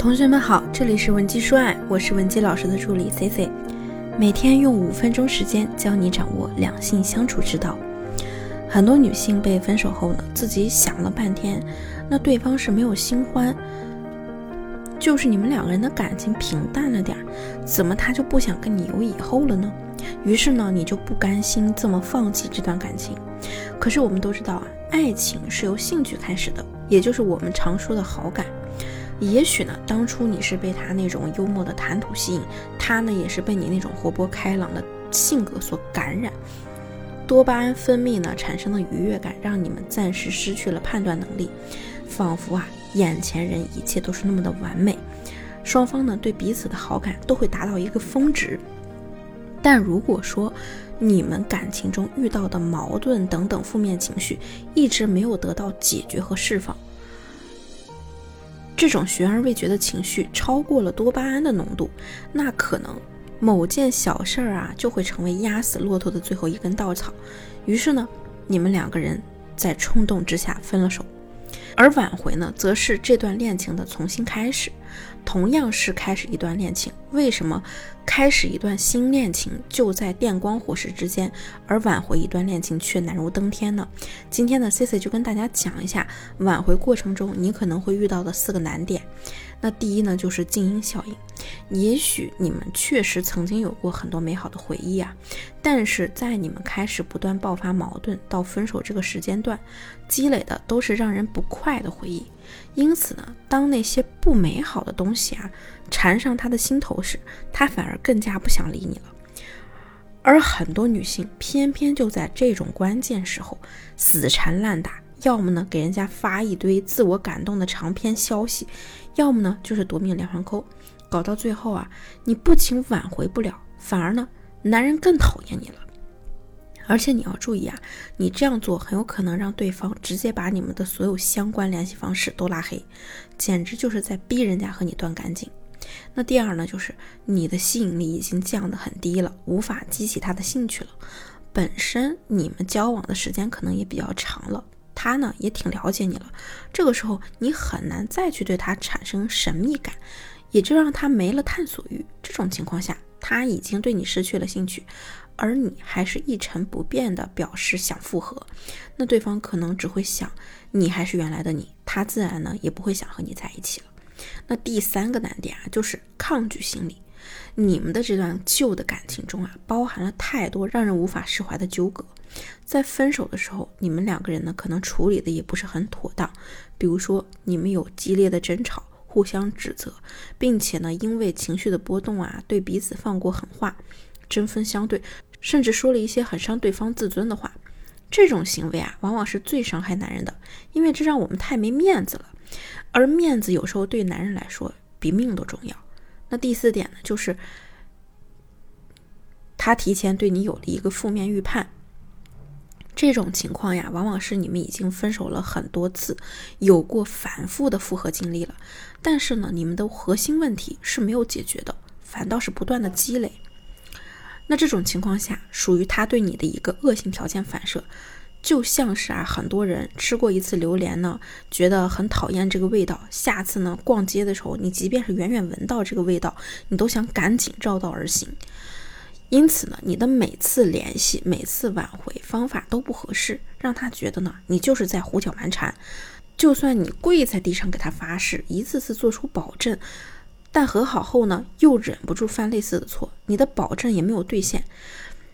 同学们好，这里是文姬说爱，我是文姬老师的助理 C C，每天用五分钟时间教你掌握两性相处之道。很多女性被分手后呢，自己想了半天，那对方是没有新欢，就是你们两个人的感情平淡了点儿，怎么他就不想跟你有以后了呢？于是呢，你就不甘心这么放弃这段感情。可是我们都知道啊，爱情是由兴趣开始的，也就是我们常说的好感。也许呢，当初你是被他那种幽默的谈吐吸引，他呢也是被你那种活泼开朗的性格所感染。多巴胺分泌呢产生的愉悦感，让你们暂时失去了判断能力，仿佛啊眼前人一切都是那么的完美，双方呢对彼此的好感都会达到一个峰值。但如果说你们感情中遇到的矛盾等等负面情绪一直没有得到解决和释放，这种悬而未决的情绪超过了多巴胺的浓度，那可能某件小事儿啊就会成为压死骆驼的最后一根稻草。于是呢，你们两个人在冲动之下分了手。而挽回呢，则是这段恋情的重新开始。同样是开始一段恋情，为什么开始一段新恋情就在电光火石之间，而挽回一段恋情却难如登天呢？今天呢，Cici 就跟大家讲一下挽回过程中你可能会遇到的四个难点。那第一呢，就是静音效应。也许你们确实曾经有过很多美好的回忆啊，但是在你们开始不断爆发矛盾到分手这个时间段，积累的都是让人不快的回忆。因此呢，当那些不美好的东西啊缠上他的心头时，他反而更加不想理你了。而很多女性偏偏就在这种关键时候死缠烂打，要么呢给人家发一堆自我感动的长篇消息，要么呢就是夺命连环扣。搞到最后啊，你不仅挽回不了，反而呢，男人更讨厌你了。而且你要注意啊，你这样做很有可能让对方直接把你们的所有相关联系方式都拉黑，简直就是在逼人家和你断干净。那第二呢，就是你的吸引力已经降得很低了，无法激起他的兴趣了。本身你们交往的时间可能也比较长了，他呢也挺了解你了，这个时候你很难再去对他产生神秘感。也就让他没了探索欲。这种情况下，他已经对你失去了兴趣，而你还是一成不变的表示想复合，那对方可能只会想你还是原来的你，他自然呢也不会想和你在一起了。那第三个难点啊，就是抗拒心理。你们的这段旧的感情中啊，包含了太多让人无法释怀的纠葛，在分手的时候，你们两个人呢可能处理的也不是很妥当，比如说你们有激烈的争吵。互相指责，并且呢，因为情绪的波动啊，对彼此放过狠话，针锋相对，甚至说了一些很伤对方自尊的话。这种行为啊，往往是最伤害男人的，因为这让我们太没面子了。而面子有时候对男人来说比命都重要。那第四点呢，就是他提前对你有了一个负面预判。这种情况呀，往往是你们已经分手了很多次，有过反复的复合经历了，但是呢，你们的核心问题是没有解决的，反倒是不断的积累。那这种情况下，属于他对你的一个恶性条件反射，就像是啊，很多人吃过一次榴莲呢，觉得很讨厌这个味道，下次呢逛街的时候，你即便是远远闻到这个味道，你都想赶紧绕道而行。因此呢，你的每次联系、每次挽回方法都不合适，让他觉得呢，你就是在胡搅蛮缠。就算你跪在地上给他发誓，一次次做出保证，但和好后呢，又忍不住犯类似的错，你的保证也没有兑现，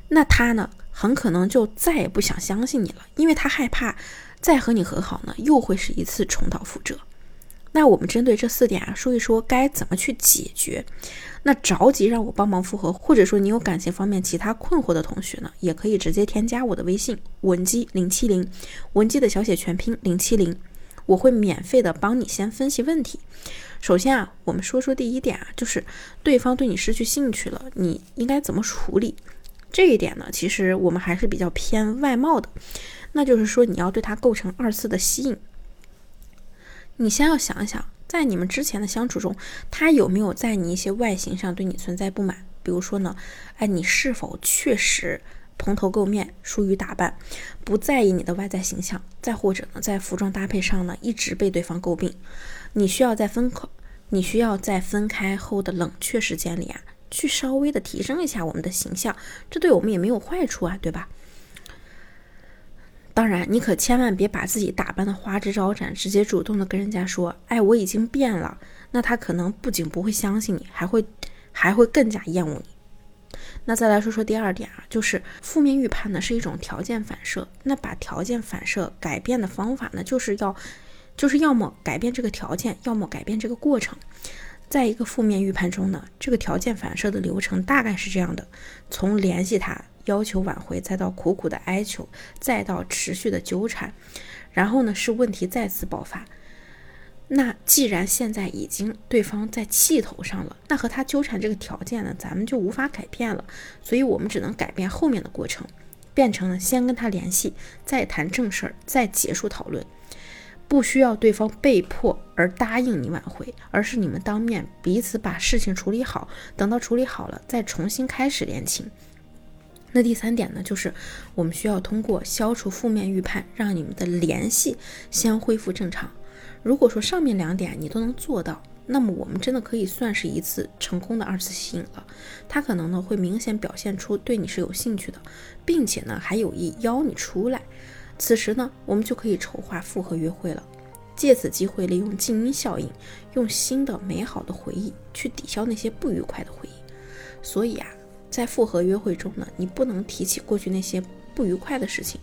那他呢，很可能就再也不想相信你了，因为他害怕再和你和好呢，又会是一次重蹈覆辙。那我们针对这四点啊，说一说该怎么去解决。那着急让我帮忙复合，或者说你有感情方面其他困惑的同学呢，也可以直接添加我的微信文姬零七零，文姬的小写全拼零七零，我会免费的帮你先分析问题。首先啊，我们说说第一点啊，就是对方对你失去兴趣了，你应该怎么处理？这一点呢，其实我们还是比较偏外貌的，那就是说你要对他构成二次的吸引。你先要想一想，在你们之前的相处中，他有没有在你一些外形上对你存在不满？比如说呢，哎，你是否确实蓬头垢面、疏于打扮，不在意你的外在形象？再或者呢，在服装搭配上呢，一直被对方诟病？你需要在分口你需要在分开后的冷却时间里啊，去稍微的提升一下我们的形象，这对我们也没有坏处啊，对吧？当然，你可千万别把自己打扮的花枝招展，直接主动的跟人家说，哎，我已经变了。那他可能不仅不会相信你，还会还会更加厌恶你。那再来说说第二点啊，就是负面预判呢是一种条件反射。那把条件反射改变的方法呢，就是要就是要么改变这个条件，要么改变这个过程。在一个负面预判中呢，这个条件反射的流程大概是这样的：从联系他、要求挽回，再到苦苦的哀求，再到持续的纠缠，然后呢是问题再次爆发。那既然现在已经对方在气头上了，那和他纠缠这个条件呢，咱们就无法改变了。所以我们只能改变后面的过程，变成了先跟他联系，再谈正事儿，再结束讨论。不需要对方被迫而答应你挽回，而是你们当面彼此把事情处理好，等到处理好了再重新开始恋情。那第三点呢，就是我们需要通过消除负面预判，让你们的联系先恢复正常。如果说上面两点你都能做到，那么我们真的可以算是一次成功的二次吸引了。他可能呢会明显表现出对你是有兴趣的，并且呢还有意邀你出来。此时呢，我们就可以筹划复合约会了，借此机会利用静音效应，用新的美好的回忆去抵消那些不愉快的回忆。所以啊，在复合约会中呢，你不能提起过去那些不愉快的事情，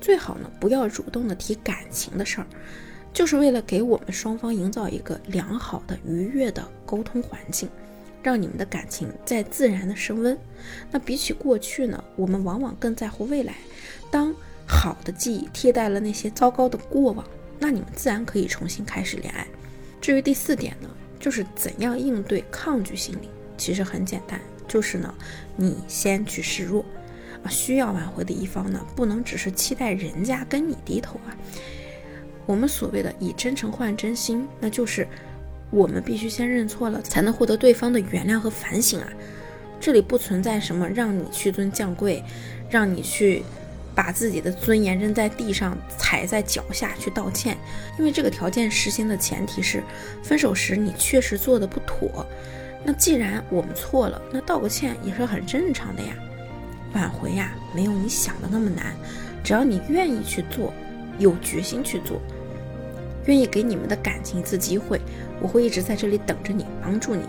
最好呢不要主动的提感情的事儿。就是为了给我们双方营造一个良好的、愉悦的沟通环境，让你们的感情在自然的升温。那比起过去呢，我们往往更在乎未来。当好的记忆替代了那些糟糕的过往，那你们自然可以重新开始恋爱。至于第四点呢，就是怎样应对抗拒心理，其实很简单，就是呢，你先去示弱啊。需要挽回的一方呢，不能只是期待人家跟你低头啊。我们所谓的以真诚换真心，那就是我们必须先认错了，才能获得对方的原谅和反省啊。这里不存在什么让你屈尊降贵，让你去把自己的尊严扔在地上，踩在脚下去道歉，因为这个条件实行的前提是分手时你确实做的不妥。那既然我们错了，那道个歉也是很正常的呀。挽回呀，没有你想的那么难，只要你愿意去做。有决心去做，愿意给你们的感情一次机会，我会一直在这里等着你，帮助你。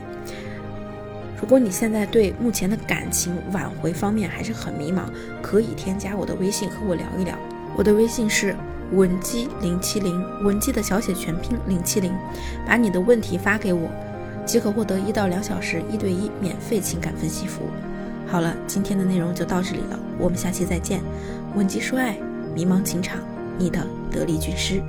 如果你现在对目前的感情挽回方面还是很迷茫，可以添加我的微信和我聊一聊。我的微信是文姬零七零，文姬的小写全拼零七零，把你的问题发给我，即可获得一到两小时一对一免费情感分析服务。好了，今天的内容就到这里了，我们下期再见。文姬说爱，迷茫情场。你的得力军师。